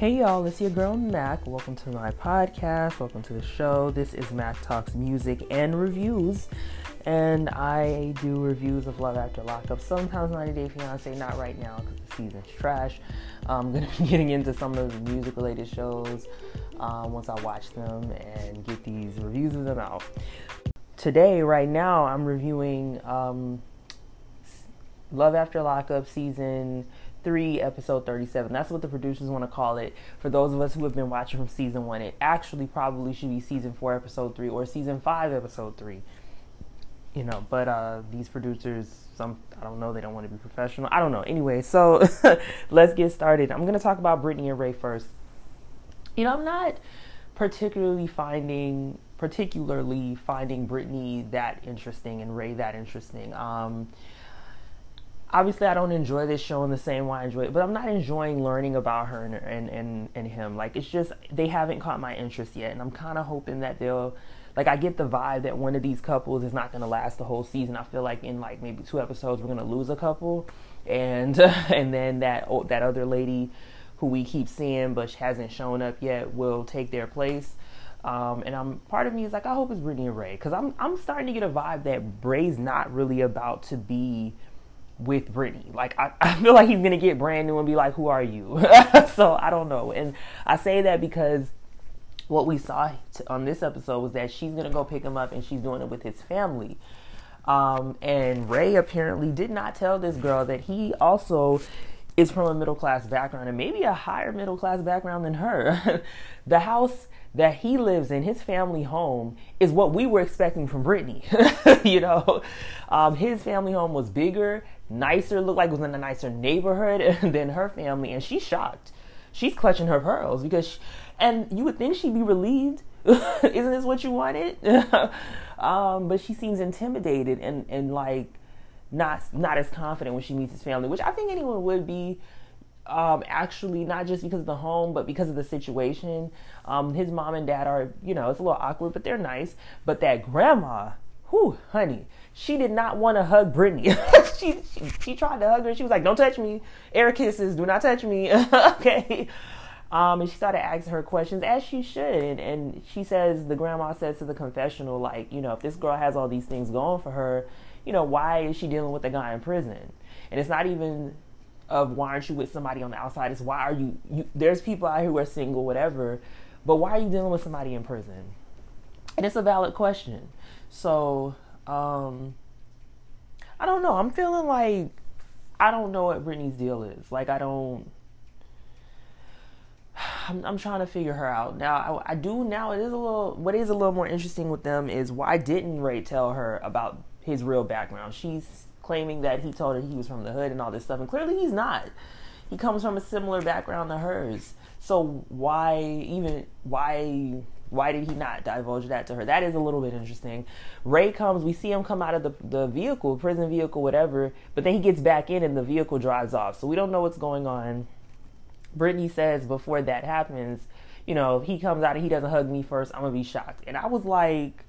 Hey y'all, it's your girl Mac. Welcome to my podcast. Welcome to the show. This is Mac Talks Music and Reviews. And I do reviews of Love After Lockup, sometimes 90 Day Fiance, not right now because the season's trash. I'm going to be getting into some of the music related shows um, once I watch them and get these reviews of them out. Today, right now, I'm reviewing um, Love After Lockup season 3, episode 37. That's what the producers want to call it. For those of us who have been watching from season 1, it actually probably should be season 4, episode 3, or season 5, episode 3 you know but uh these producers some i don't know they don't want to be professional. I don't know. Anyway so let's get started. I'm going to talk about brittney and ray first. You know i'm not particularly finding particularly finding brittney that interesting and ray that interesting. Um obviously I don't enjoy this show in the same way I enjoy it, but I'm not enjoying learning about her and and and, and him. Like it's just they haven't caught my interest yet, and I'm kind of hoping that they'll like I get the vibe that one of these couples is not going to last the whole season. I feel like in like maybe two episodes we're going to lose a couple, and and then that that other lady who we keep seeing but hasn't shown up yet will take their place. Um, and I'm part of me is like I hope it's Brittney and Ray because I'm I'm starting to get a vibe that Ray's not really about to be with Brittney. Like I, I feel like he's gonna get brand new and be like, "Who are you?" so I don't know, and I say that because what we saw on this episode was that she's gonna go pick him up and she's doing it with his family. Um, and Ray apparently did not tell this girl that he also is from a middle class background and maybe a higher middle class background than her. the house that he lives in, his family home, is what we were expecting from Brittney. you know, um, his family home was bigger, nicer, looked like it was in a nicer neighborhood than her family, and she's shocked. She's clutching her pearls because she, and you would think she'd be relieved. Isn't this what you wanted? um, but she seems intimidated and, and like not not as confident when she meets his family, which I think anyone would be. Um, actually, not just because of the home, but because of the situation. Um, his mom and dad are, you know, it's a little awkward, but they're nice. But that grandma, whew, honey, she did not want to hug Brittney. she, she, she tried to hug her. She was like, "Don't touch me. Air kisses. Do not touch me." okay. Um, and she started asking her questions as she should. And, and she says, the grandma says to the confessional, like, you know, if this girl has all these things going for her, you know, why is she dealing with a guy in prison? And it's not even of why aren't you with somebody on the outside? It's why are you, you there's people out here who are single, whatever, but why are you dealing with somebody in prison? And it's a valid question. So, um, I don't know. I'm feeling like I don't know what Brittney's deal is. Like, I don't I'm, I'm trying to figure her out now. I, I, do now. It is a little. What is a little more interesting with them is why didn't Ray tell her about his real background? She's claiming that he told her he was from the hood and all this stuff, and clearly he's not. He comes from a similar background to hers. So why even why why did he not divulge that to her? That is a little bit interesting. Ray comes, we see him come out of the, the vehicle, prison vehicle, whatever, but then he gets back in and the vehicle drives off. So we don't know what's going on Brittney says before that happens, you know, he comes out and he doesn't hug me first, I'm gonna be shocked. And I was like,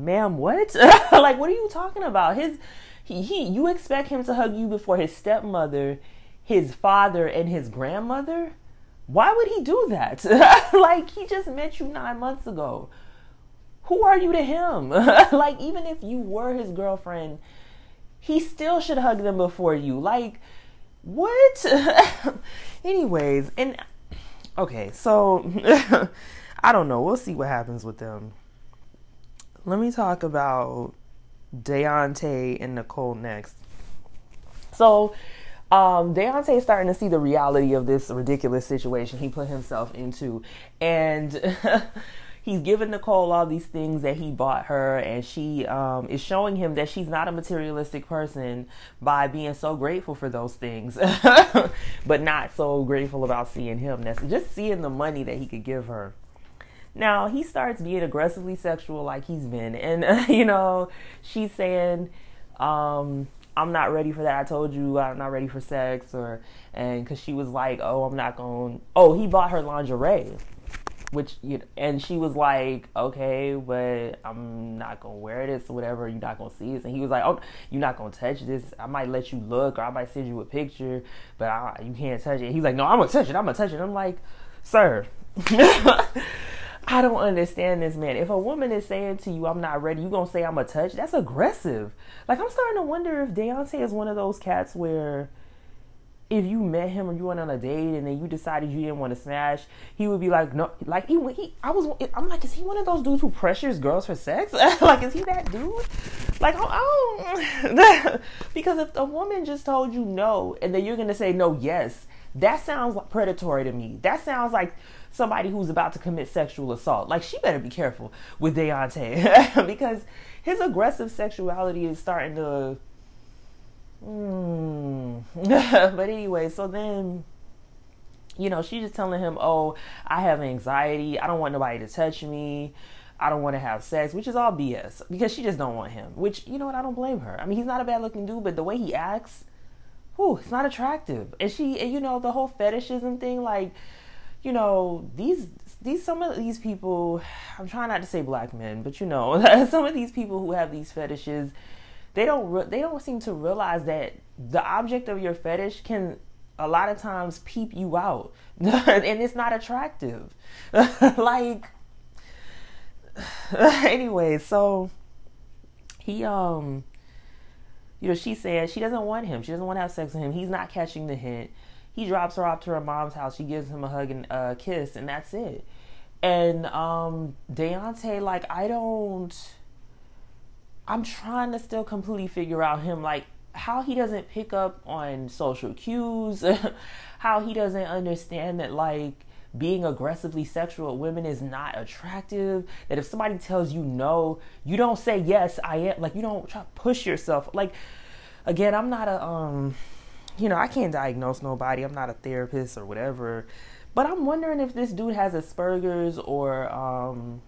ma'am, what? like, what are you talking about? His he, he you expect him to hug you before his stepmother, his father, and his grandmother? Why would he do that? like he just met you nine months ago. Who are you to him? like, even if you were his girlfriend, he still should hug them before you. Like what? Anyways, and okay, so I don't know. We'll see what happens with them. Let me talk about Deontay and Nicole next. So, um, is starting to see the reality of this ridiculous situation he put himself into, and he's giving Nicole all these things that he bought her, and she um, is showing him that she's not a materialistic person by being so grateful for those things, but not so grateful about seeing him. That's just seeing the money that he could give her. Now he starts being aggressively sexual like he's been, and uh, you know she's saying. Um, I'm not ready for that. I told you I'm not ready for sex, or and because she was like, oh, I'm not going. Oh, he bought her lingerie which you know, and she was like, okay, but I'm not gonna wear this or whatever. You're not gonna see this. And he was like, oh, you're not gonna touch this. I might let you look or I might send you a picture, but I, you can't touch it. He's like, no, I'm gonna touch it. I'm gonna touch it. I'm like, sir. I don't understand this man. If a woman is saying to you, I'm not ready, you gonna say I'm a touch? That's aggressive. Like I'm starting to wonder if Deontay is one of those cats where if you met him or you went on a date and then you decided you didn't want to smash, he would be like, no, like he, he I was, I'm like, is he one of those dudes who pressures girls for sex? like, is he that dude? Like, oh, because if a woman just told you no and then you're gonna say no, yes, that sounds predatory to me. That sounds like somebody who's about to commit sexual assault. Like she better be careful with Deontay because his aggressive sexuality is starting to. Mm. but anyway, so then, you know, she's just telling him, "Oh, I have anxiety. I don't want nobody to touch me." I don't want to have sex, which is all BS because she just don't want him. Which you know what? I don't blame her. I mean, he's not a bad looking dude, but the way he acts, whew, it's not attractive. And she, and you know, the whole fetishism thing, like you know, these these some of these people, I'm trying not to say black men, but you know, some of these people who have these fetishes, they don't re- they don't seem to realize that the object of your fetish can a lot of times peep you out, and it's not attractive. like anyway, so he um you know, she said she doesn't want him. She doesn't want to have sex with him. He's not catching the hint. He drops her off to her mom's house. She gives him a hug and a kiss, and that's it. And um, Deontay, like, I don't. I'm trying to still completely figure out him, like, how he doesn't pick up on social cues, how he doesn't understand that, like, being aggressively sexual with women is not attractive. That if somebody tells you no, you don't say yes, I am. Like, you don't try to push yourself. Like, again, I'm not a, um, you know, I can't diagnose nobody. I'm not a therapist or whatever. But I'm wondering if this dude has Asperger's or um,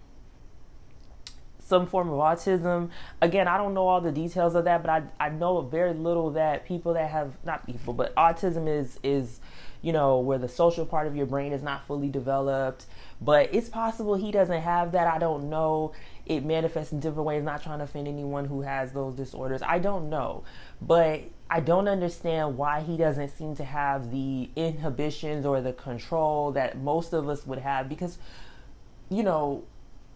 some form of autism. Again, I don't know all the details of that, but I I know very little that people that have not people, but autism is is you know where the social part of your brain is not fully developed. But it's possible he doesn't have that. I don't know. It manifests in different ways. Not trying to offend anyone who has those disorders. I don't know, but I don't understand why he doesn't seem to have the inhibitions or the control that most of us would have because, you know,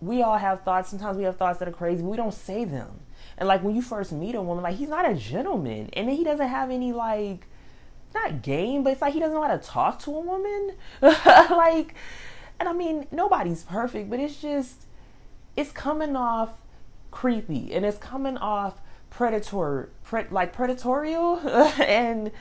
we all have thoughts. Sometimes we have thoughts that are crazy. We don't say them. And like when you first meet a woman, like he's not a gentleman. And then he doesn't have any like, not game, but it's like he doesn't know how to talk to a woman. like, and I mean, nobody's perfect, but it's just, it's coming off creepy and it's coming off predator, pre- like predatorial, and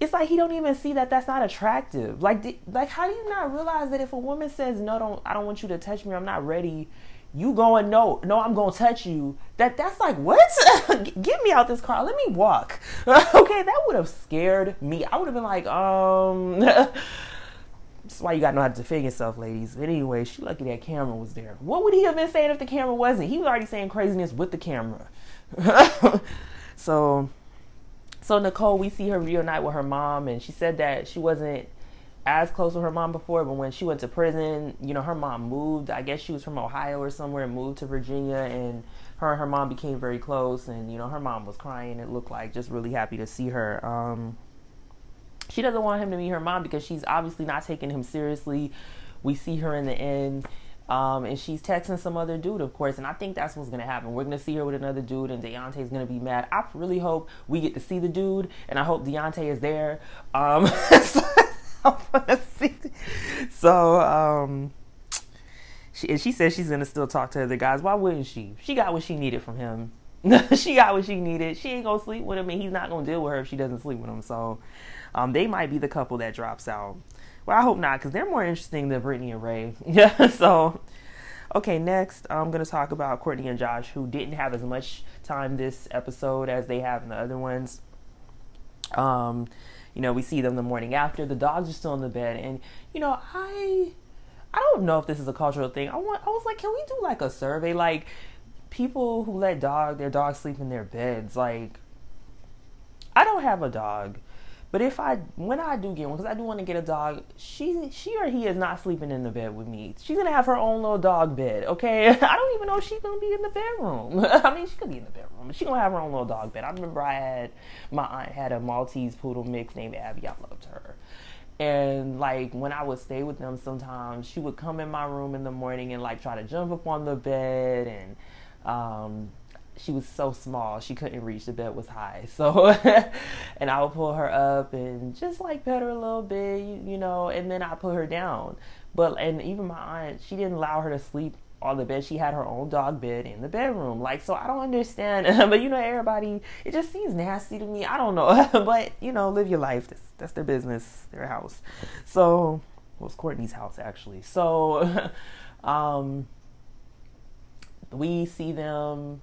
it's like he don't even see that that's not attractive. Like, like how do you not realize that if a woman says no, don't I don't want you to touch me, I'm not ready. You going no, no, I'm gonna touch you. That that's like what? Get me out this car. Let me walk. okay, that would have scared me. I would have been like, um. That's why you gotta know how to defend yourself, ladies. But anyway, she lucky that camera was there. What would he have been saying if the camera wasn't? He was already saying craziness with the camera. so so Nicole, we see her reunite with her mom, and she said that she wasn't as close with her mom before, but when she went to prison, you know, her mom moved. I guess she was from Ohio or somewhere and moved to Virginia, and her and her mom became very close. And you know, her mom was crying. It looked like just really happy to see her. Um, she doesn't want him to meet her mom because she's obviously not taking him seriously. We see her in the end um, and she's texting some other dude, of course, and I think that's what's gonna happen. We're gonna see her with another dude, and Deontay's gonna be mad. I really hope we get to see the dude, and I hope Deontay is there. Um, so. So, um, she and she says she's gonna still talk to other guys. Why wouldn't she? She got what she needed from him. she got what she needed. She ain't gonna sleep with him, and he's not gonna deal with her if she doesn't sleep with him. So, um, they might be the couple that drops out. Well, I hope not, because they're more interesting than Brittney and Ray. Yeah. so, okay, next I'm gonna talk about Courtney and Josh, who didn't have as much time this episode as they have in the other ones. Um, you know, we see them the morning after. The dogs are still in the bed, and you know, I I don't know if this is a cultural thing. I want I was like, can we do like a survey, like people who let dog their dogs sleep in their beds, like. I don't have a dog, But if I, when I do get one, because I do want to get a dog, she, she or he is not sleeping in the bed with me. She's gonna have her own little dog bed. Okay, I don't even know if she's gonna be in the bedroom. I mean, she could be in the bedroom, but she's gonna have her own little dog bed. I remember I had my aunt had a Maltese poodle mix named Abby. I loved her. And like when I would stay with them, sometimes she would come in my room in the morning and like try to jump up on the bed and um, she was so small she couldn't reach the bed was high. So and i would pull her up and just like pet her a little bit you, you know and then i put her down. But and even my aunt she didn't allow her to sleep on the bed. She had her own dog bed in the bedroom. Like so i don't understand but you know everybody it just seems nasty to me. I don't know. But you know live your life. That's, that's their business their house. So well, it's courtney's house actually. So um we see them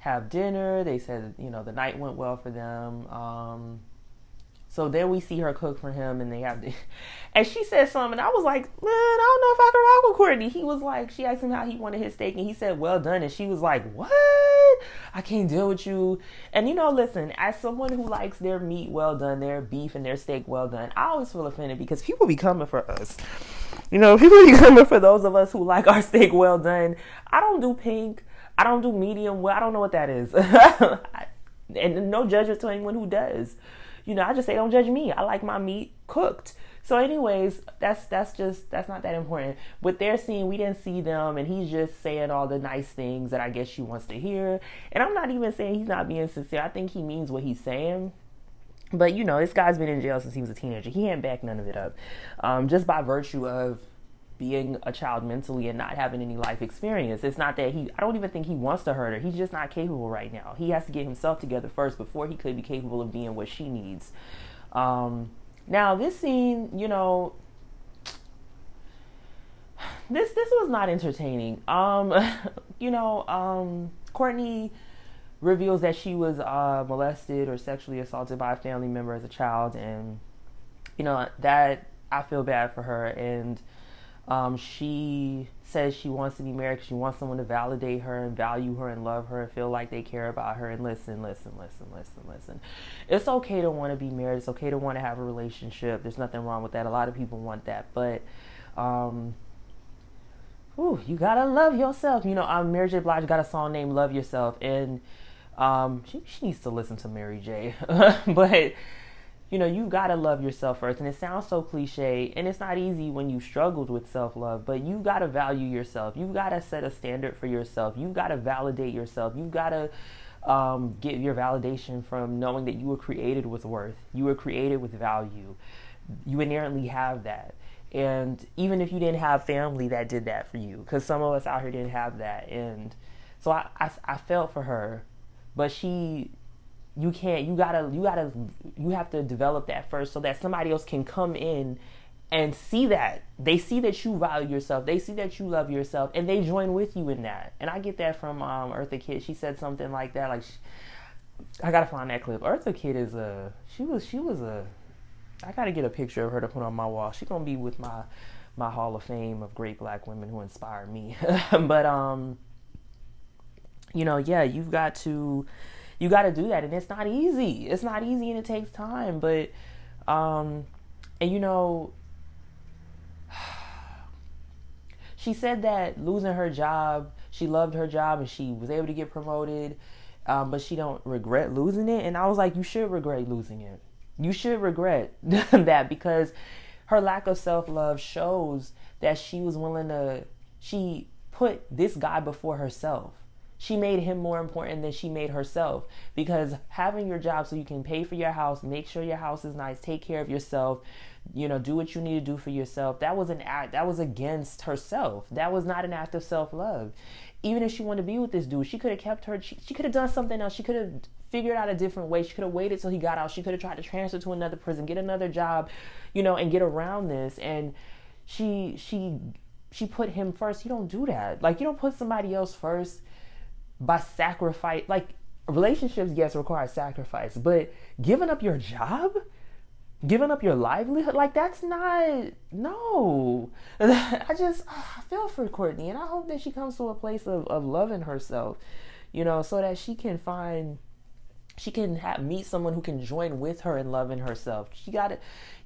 have dinner. They said, you know, the night went well for them. Um, so then we see her cook for him, and they have, the, and she said something. And I was like, man, I don't know if I can rock with Courtney. He was like, she asked him how he wanted his steak, and he said, well done. And she was like, what? I can't deal with you. And you know, listen, as someone who likes their meat well done, their beef and their steak well done, I always feel offended because people be coming for us. You know, people be coming for those of us who like our steak well done. I don't do pink. I don't do medium well. I don't know what that is. and no judgment to anyone who does. You know, I just say don't judge me. I like my meat cooked. So, anyways, that's that's just that's not that important. But they're we didn't see them, and he's just saying all the nice things that I guess she wants to hear. And I'm not even saying he's not being sincere. I think he means what he's saying. But you know, this guy's been in jail since he was a teenager. He ain't back none of it up, um, just by virtue of being a child mentally and not having any life experience. It's not that he, I don't even think he wants to hurt her. He's just not capable right now. He has to get himself together first before he could be capable of being what she needs. Um, now, this scene, you know, this this was not entertaining. Um, you know, um, Courtney reveals that she was uh, molested or sexually assaulted by a family member as a child, and you know that I feel bad for her and um, she says she wants to be married she wants someone to validate her and value her and love her and feel like they care about her. And listen, listen, listen, listen, listen. It's okay to want to be married. It's okay to want to have a relationship. There's nothing wrong with that. A lot of people want that, but um, ooh, you gotta love yourself. You know, Mary J. Blige got a song named "Love Yourself," and um, she, she needs to listen to Mary J. but you know, you gotta love yourself first. And it sounds so cliche, and it's not easy when you struggled with self love, but you gotta value yourself. You gotta set a standard for yourself. You gotta validate yourself. You gotta um, get your validation from knowing that you were created with worth. You were created with value. You inherently have that. And even if you didn't have family that did that for you, because some of us out here didn't have that. And so I, I, I felt for her, but she you can't you gotta you gotta you have to develop that first so that somebody else can come in and see that. They see that you value yourself. They see that you love yourself and they join with you in that. And i get that from um, eartha kitt. She said something like that like she, i gotta find that clip. Eartha kitt is a she was she was a i gotta get a picture of her to put on my wall. She's gonna be with my my hall of fame of great black women who inspired me. But um you know yeah you've got to you got to do that and it's not easy. It's not easy and it takes time but um and you know she said that losing her job she loved her job and she was able to get promoted um, but she don't regret losing it and i was like you should regret losing it. You should regret that because her lack of self-love shows that she was willing to she put this guy before herself she made him more important than she made herself because having your job so you can pay for your house, make sure your house is nice, take care of yourself, you know, do what you need to do for yourself. That was an act that was against herself. That was not an act of self-love. Even if she wanted to be with this dude, she could have kept her she, she could have done something else. She could have figured out a different way. She could have waited till he got out. She could have tried to transfer to another prison, get another job, you know, and get around this and she she she put him first. You don't do that. Like you don't put somebody else first by sacrifice like relationships yes require sacrifice but giving up your job giving up your livelihood like that's not no i just ah, i feel for courtney and i hope that she comes to a place of, of loving herself you know so that she can find she can have, meet someone who can join with her in loving herself. She got to,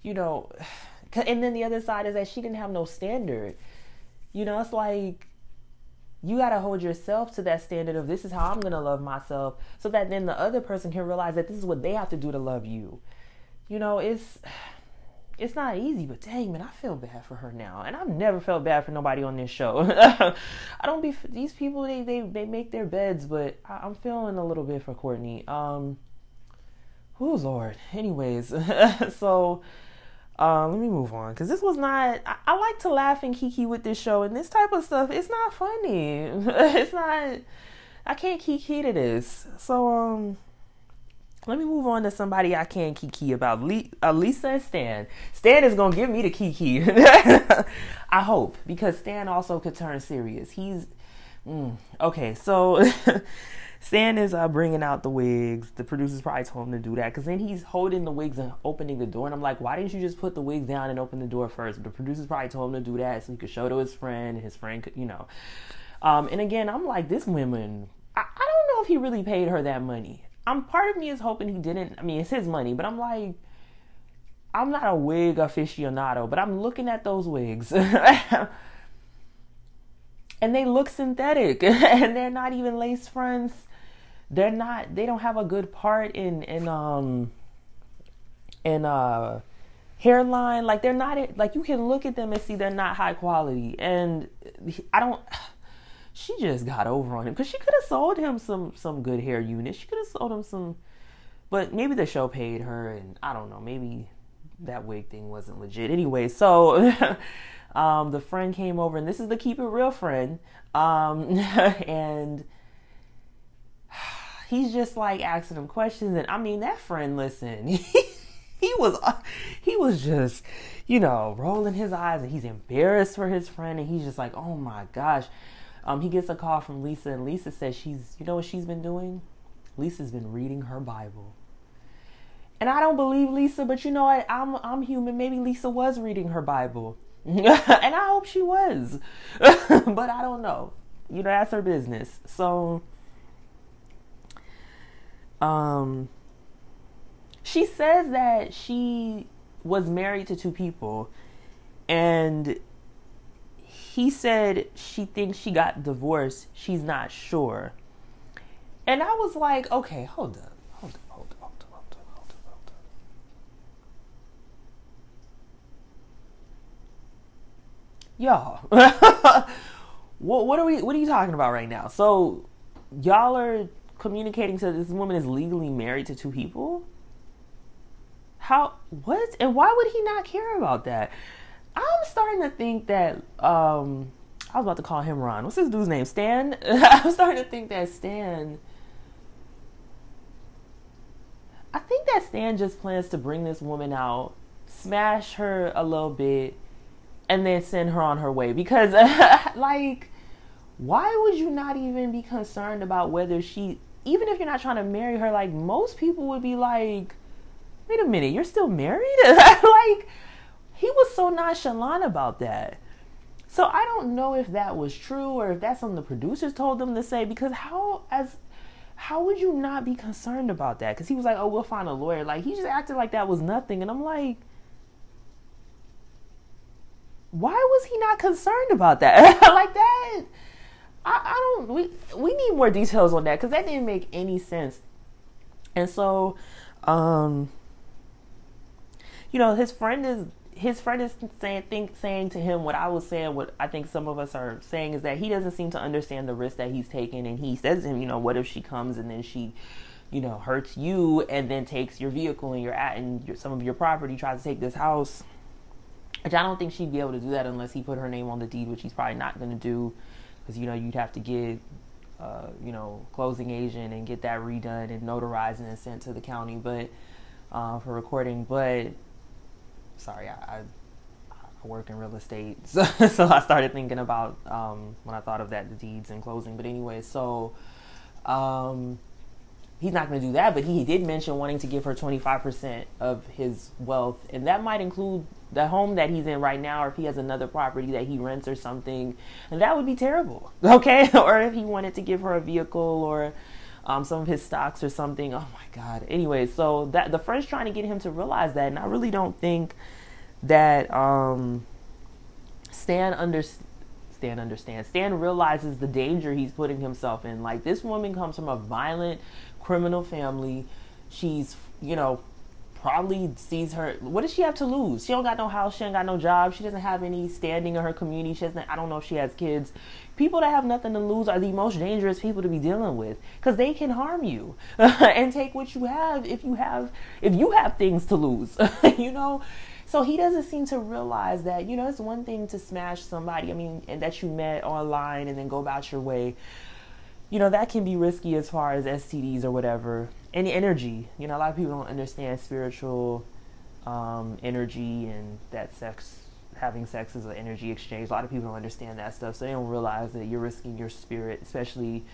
you know, and then the other side is that she didn't have no standard. You know, it's like you got to hold yourself to that standard of this is how I'm going to love myself so that then the other person can realize that this is what they have to do to love you. You know, it's it's not easy, but dang man, I feel bad for her now, and I've never felt bad for nobody on this show. I don't be these people. They they they make their beds, but I, am feeling a little bit for Courtney. Um, oh Lord. Anyways, so um, let me move on because this was not. I, I like to laugh and kiki with this show, and this type of stuff. It's not funny. it's not. I can't kiki to this. So um let me move on to somebody I can kiki about. Le- uh, Lisa and Stan. Stan is gonna give me the kiki. I hope because Stan also could turn serious. He's mm, okay. So Stan is uh, bringing out the wigs. The producers probably told him to do that because then he's holding the wigs and opening the door. And I'm like, why didn't you just put the wigs down and open the door first? But the producers probably told him to do that so he could show to his friend. And his friend could, you know. Um, and again, I'm like, this woman. I, I don't know if he really paid her that money. I'm part of me is hoping he didn't. I mean, it's his money, but I'm like, I'm not a wig aficionado, but I'm looking at those wigs. and they look synthetic and they're not even lace fronts. They're not they don't have a good part in in um in uh hairline like they're not like you can look at them and see they're not high quality and I don't she just got over on him because she could have sold him some some good hair units. She could have sold him some, but maybe the show paid her, and I don't know. Maybe that wig thing wasn't legit. Anyway, so um, the friend came over, and this is the keep it real friend, um, and he's just like asking him questions, and I mean that friend, listen. he was he was just you know rolling his eyes and he's embarrassed for his friend and he's just like oh my gosh um, he gets a call from Lisa, and Lisa says she's, you know what she's been doing? Lisa's been reading her Bible. And I don't believe Lisa, but you know what? I'm I'm human. Maybe Lisa was reading her Bible. and I hope she was. but I don't know. You know, that's her business. So um she says that she was married to two people and he said she thinks she got divorced. She's not sure. And I was like, okay, hold up. Hold up, hold up, hold up, hold up, hold up, hold up. Y'all. what what are we what are you talking about right now? So y'all are communicating to this woman is legally married to two people? How what? And why would he not care about that? I'm starting to think that um, I was about to call him Ron. What's his dude's name? Stan. I'm starting to think that Stan. I think that Stan just plans to bring this woman out, smash her a little bit, and then send her on her way. Because, like, why would you not even be concerned about whether she, even if you're not trying to marry her, like, most people would be like, wait a minute, you're still married? like, he was so nonchalant about that. So I don't know if that was true or if that's something the producers told them to say because how as how would you not be concerned about that? Because he was like, "Oh, we'll find a lawyer." Like he just acted like that was nothing, and I'm like, why was he not concerned about that? like that, We we need more details on that because that didn't make any sense. And so, um, you know, his friend is his friend is saying think saying to him what I was saying what I think some of us are saying is that he doesn't seem to understand the risk that he's taking and he says to him, you know, what if she comes and then she you know hurts you and then takes your vehicle and you're at and your, some of your property tries to take this house which I don't think she'd be able to do that unless he put her name on the deed which he's probably not going to do because you know you'd have to get uh, you know closing agent and get that redone and notarized and sent to the county but uh, for recording but sorry, I, I work in real estate, so, so I started thinking about um, when I thought of that the deeds and closing. But anyway, so um, he's not going to do that, but he did mention wanting to give her twenty five percent of his wealth, and that might include the home that he's in right now, or if he has another property that he rents or something, and that would be terrible. Okay, or if he wanted to give her a vehicle or um, some of his stocks or something. Oh my God. Anyway, so that the friend's trying to get him to realize that, and I really don't think that um, Stan understands. Stan understands. Stan realizes the danger he's putting himself in. Like this woman comes from a violent criminal family. She's, you know, probably sees her. What does she have to lose? She don't got no house. She ain't got no job. She doesn't have any standing in her community. She doesn't. I don't know if she has kids. People that have nothing to lose are the most dangerous people to be dealing with because they can harm you and take what you have if you have if you have things to lose. you know. So he doesn't seem to realize that, you know, it's one thing to smash somebody, I mean, and that you met online and then go about your way. You know, that can be risky as far as STDs or whatever any energy. You know, a lot of people don't understand spiritual um, energy and that sex, having sex is an energy exchange. A lot of people don't understand that stuff, so they don't realize that you're risking your spirit, especially,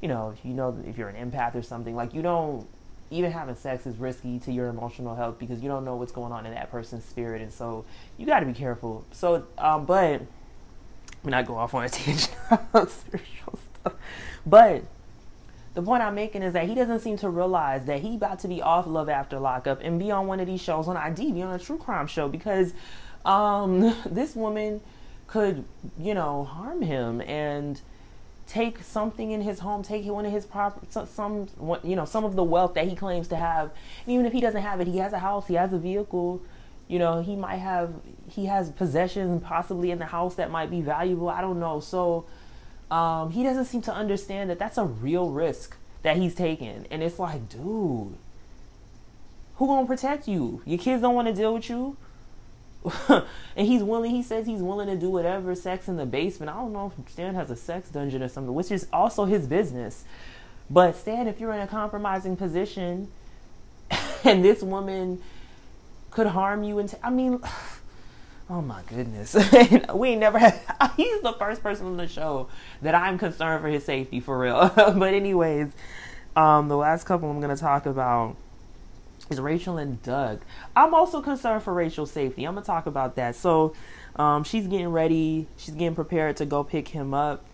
you know, you know if you're an empath or something. Like you don't even having sex is risky to your emotional health because you don't know what's going on in that person's spirit, and so you got to be careful. So, um, but I'm not go off on a tangent about spiritual stuff, but the point I'm making is that he doesn't seem to realize that he about to be off Love After Lockup and be on one of these shows on ID, be on a true crime show because um, this woman could, you know, harm him and take something in his home, take one of his property, some, you know, some of the wealth that he claims to have. And even if he doesn't have it, he has a house, he has a vehicle. You know, he might have, he has possessions possibly in the house that might be valuable. I don't know. So, um, he doesn't seem to understand that that's a real risk that he's taking. And it's like, dude, who gonna protect you? Your kids don't want to deal with you. and he's willing, he says he's willing to do whatever, sex in the basement. I don't know if Stan has a sex dungeon or something, which is also his business. But Stan, if you're in a compromising position and this woman could harm you, and t- I mean, Oh my goodness. we never had he's the first person on the show that I'm concerned for his safety for real. but anyways, um the last couple I'm gonna talk about is Rachel and Doug. I'm also concerned for Rachel's safety. I'm gonna talk about that. So um she's getting ready, she's getting prepared to go pick him up.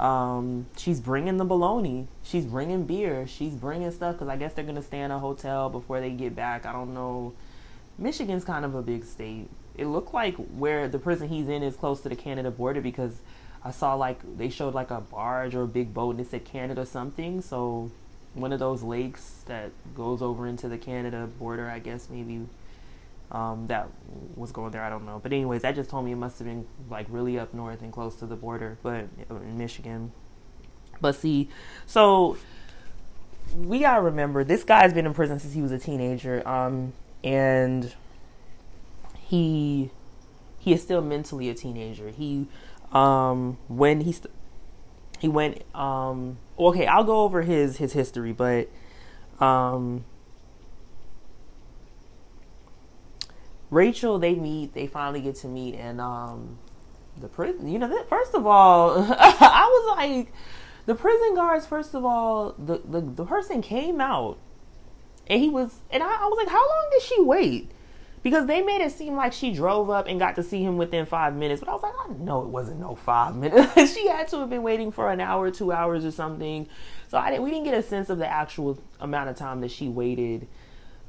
Um, she's bringing the bologna. She's bringing beer. She's bringing stuff because I guess they're gonna stay in a hotel before they get back. I don't know. Michigan's kind of a big state, it looked like where the prison he's in is close to the Canada border because I saw like they showed like a barge or a big boat and it said Canada something. So one of those lakes that goes over into the Canada border, I guess maybe um, that was going there. I don't know. But anyways, that just told me it must have been like really up north and close to the border, but in Michigan. But see, so we gotta remember this guy's been in prison since he was a teenager, um, and he he is still mentally a teenager. He um when he st- he went um okay, I'll go over his his history, but um Rachel they meet, they finally get to meet and um the prison, you know, that, first of all, I was like the prison guards first of all, the the, the person came out and he was and I, I was like how long did she wait? Because they made it seem like she drove up and got to see him within five minutes. But I was like, I know it wasn't no five minutes. she had to have been waiting for an hour, two hours, or something. So I didn't. We didn't get a sense of the actual amount of time that she waited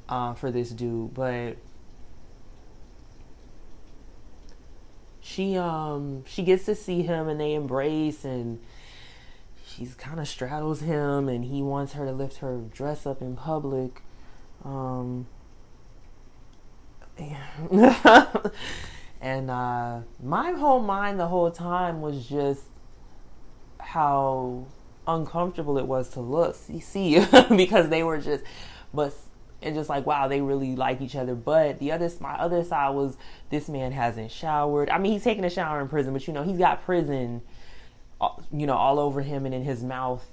uh, for this dude, but. She um she gets to see him and they embrace and she's kind of straddles him and he wants her to lift her dress up in public. Um, and uh, my whole mind the whole time was just how uncomfortable it was to look see because they were just but and just like wow they really like each other. But the other my other side was this man hasn't showered. I mean he's taking a shower in prison but you know he's got prison uh, you know all over him and in his mouth.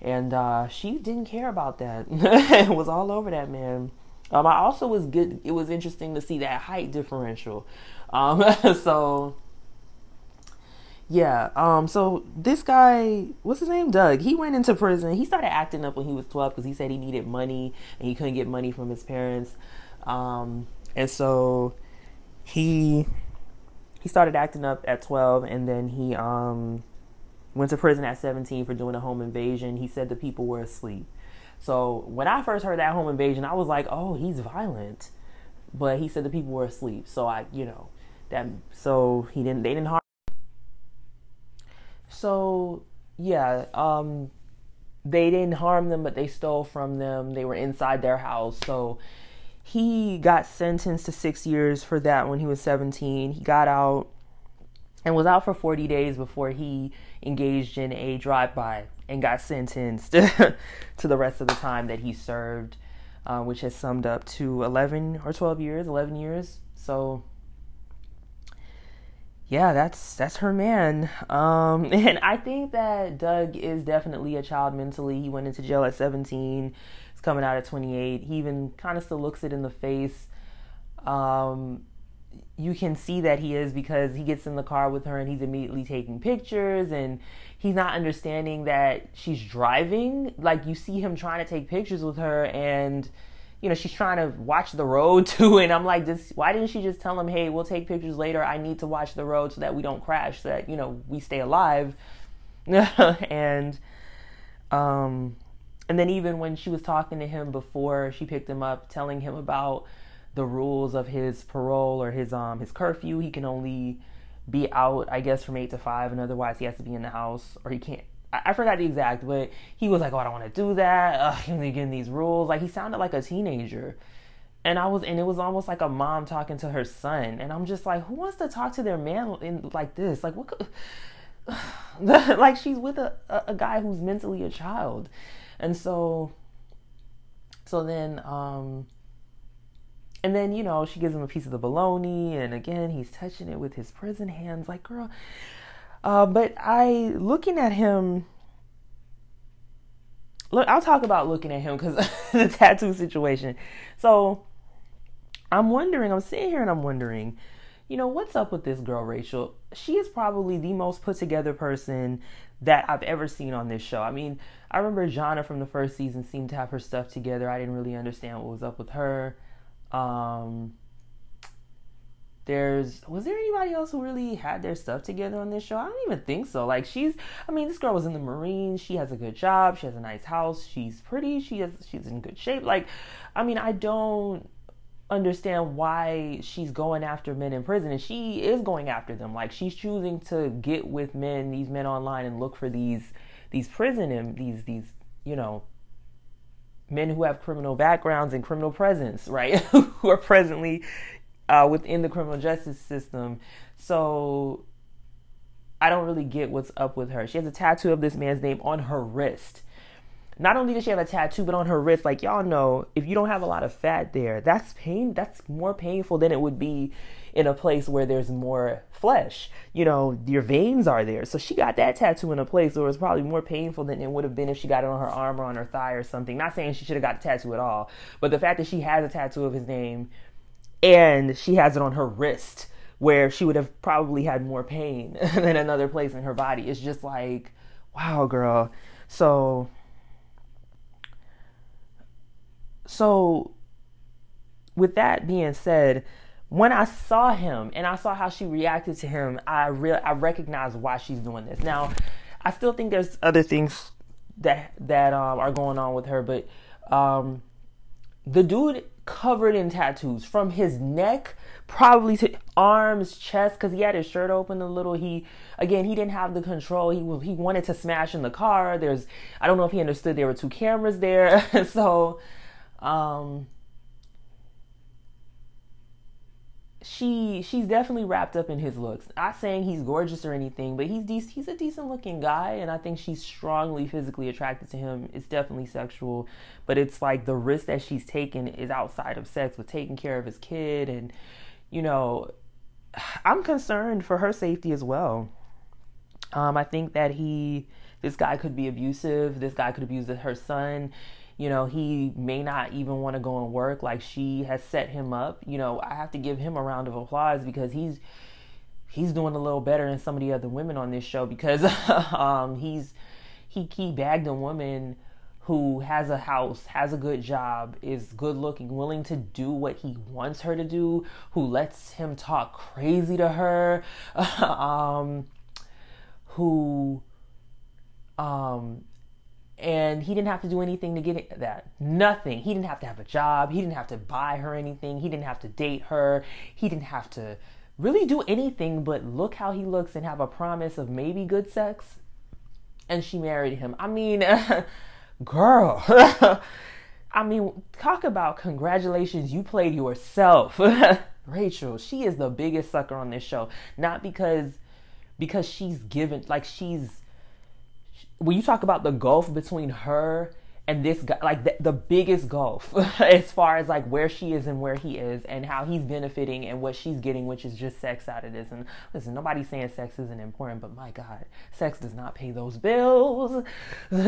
And uh, she didn't care about that. It was all over that man um, I also was good. It was interesting to see that height differential. Um, so yeah. Um, so this guy, what's his name? Doug. He went into prison. He started acting up when he was 12 because he said he needed money and he couldn't get money from his parents. Um, and so he he started acting up at 12 and then he um went to prison at 17 for doing a home invasion. He said the people were asleep. So when I first heard that home invasion, I was like, oh, he's violent. But he said the people were asleep. So I, you know, that so he didn't they didn't harm So yeah, um they didn't harm them, but they stole from them. They were inside their house. So he got sentenced to six years for that when he was 17. He got out and was out for 40 days before he engaged in a drive-by and got sentenced to the rest of the time that he served, uh, which has summed up to 11 or 12 years, 11 years. So yeah, that's that's her man. Um, and I think that Doug is definitely a child mentally. He went into jail at 17. He's coming out at 28. He even kind of still looks it in the face. Um, you can see that he is because he gets in the car with her and he's immediately taking pictures and he's not understanding that she's driving. Like you see him trying to take pictures with her and you know, she's trying to watch the road too. And I'm like, this, why didn't she just tell him, hey, we'll take pictures later. I need to watch the road so that we don't crash, so that, you know, we stay alive. and, um, and then even when she was talking to him before she picked him up, telling him about the rules of his parole or his, um, his curfew, he can only be out, I guess, from eight to five, and otherwise he has to be in the house or he can't I, forgot the exact, but he was like, "Oh, I don't want to do that." Ugh, getting these rules. Like he sounded like a teenager, and I was, and it was almost like a mom talking to her son, and I'm just like, who wants to talk to their man in like this? Like what? Could, like she's with a, a guy who's mentally a child, and so, so then, um, and then you know she gives him a piece of the bologna, and again he's touching it with his prison hands. Like, girl, uh, but I, looking at him, look, I'll talk about looking at him because the tattoo situation. So I'm wondering, I'm sitting here and I'm wondering, you know, what's up with this girl, Rachel? She is probably the most put together person that I've ever seen on this show. I mean, I remember Jana from the first season seemed to have her stuff together. I didn't really understand what was up with her. Um, there's was there anybody else who really had their stuff together on this show? I don't even think so. Like she's I mean, this girl was in the Marines, she has a good job, she has a nice house, she's pretty, she has she's in good shape. Like I mean, I don't understand why she's going after men in prison and she is going after them. Like she's choosing to get with men, these men online and look for these these prison and these these, you know, men who have criminal backgrounds and criminal presence, right? who are presently uh, within the criminal justice system. So I don't really get what's up with her. She has a tattoo of this man's name on her wrist. Not only does she have a tattoo, but on her wrist, like y'all know, if you don't have a lot of fat there, that's pain. That's more painful than it would be in a place where there's more flesh. You know, your veins are there. So she got that tattoo in a place where it's probably more painful than it would have been if she got it on her arm or on her thigh or something. Not saying she should have got the tattoo at all, but the fact that she has a tattoo of his name and she has it on her wrist where she would have probably had more pain than another place in her body. It's just like, wow, girl. So, so with that being said, when I saw him and I saw how she reacted to him, I real I recognized why she's doing this. Now, I still think there's other things that that um, are going on with her, but um, the dude covered in tattoos from his neck probably to arms chest because he had his shirt open a little. He again he didn't have the control. He he wanted to smash in the car. There's i don't know if he understood there were two cameras there. So um she she's definitely wrapped up in his looks. Not saying he's gorgeous or anything, but he's de- he's a decent looking guy, and I think she's strongly physically attracted to him. It's definitely sexual, but it's like the risk that she's taken is outside of sex with taking care of his kid, and you know, I'm concerned for her safety as well. Um, I think that he this guy could be abusive. This guy could abuse her son you know, he may not even want to go and work. Like she has set him up. You know, I have to give him a round of applause because he's he's doing a little better than some of the other women on this show because um, he's he he bagged a woman who has a house, has a good job, is good looking, willing to do what he wants her to do, who lets him talk crazy to her, um, who um, and he didn't have to do anything to get that. Nothing. He didn't have to have a job. He didn't have to buy her anything. He didn't have to date her. He didn't have to really do anything but look how he looks and have a promise of maybe good sex. And she married him. I mean, girl. I mean, talk about congratulations. You played yourself. Rachel, she is the biggest sucker on this show. Not because because she's given like she's when you talk about the gulf between her and this guy like the, the biggest gulf as far as like where she is and where he is and how he's benefiting and what she's getting which is just sex out of this. And listen nobody's saying sex isn't important but my god sex does not pay those bills.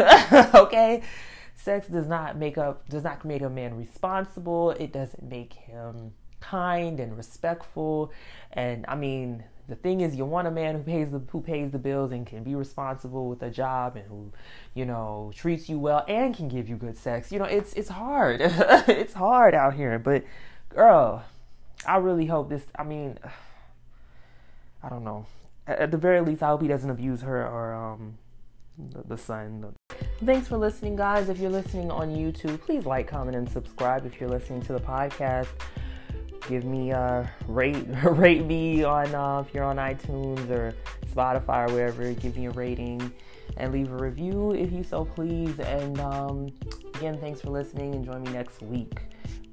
Okay? Sex does not make up does not make a man responsible. It doesn't make him kind and respectful. And i mean the thing is you want a man who pays the who pays the bills and can be responsible with a job and who you know treats you well and can give you good sex. You know it's it's hard. It's hard out here. But girl i really hope this i mean i don't know. At the very least i hope he doesn't abuse her or um the, the son. Thanks for listening guys. If you're listening on youtube please like comment and subscribe. If you're listening to the podcast give me uh rate rate me on uh, if you're on iTunes or Spotify or wherever. Give me a rating and leave a review if you so please. And um, again, thanks for listening. And join me next week.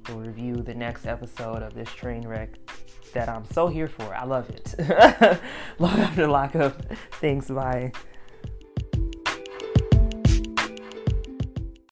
We'll review the next episode of this train wreck that I'm so here for. I love it. love after lockup. Thanks. Bye.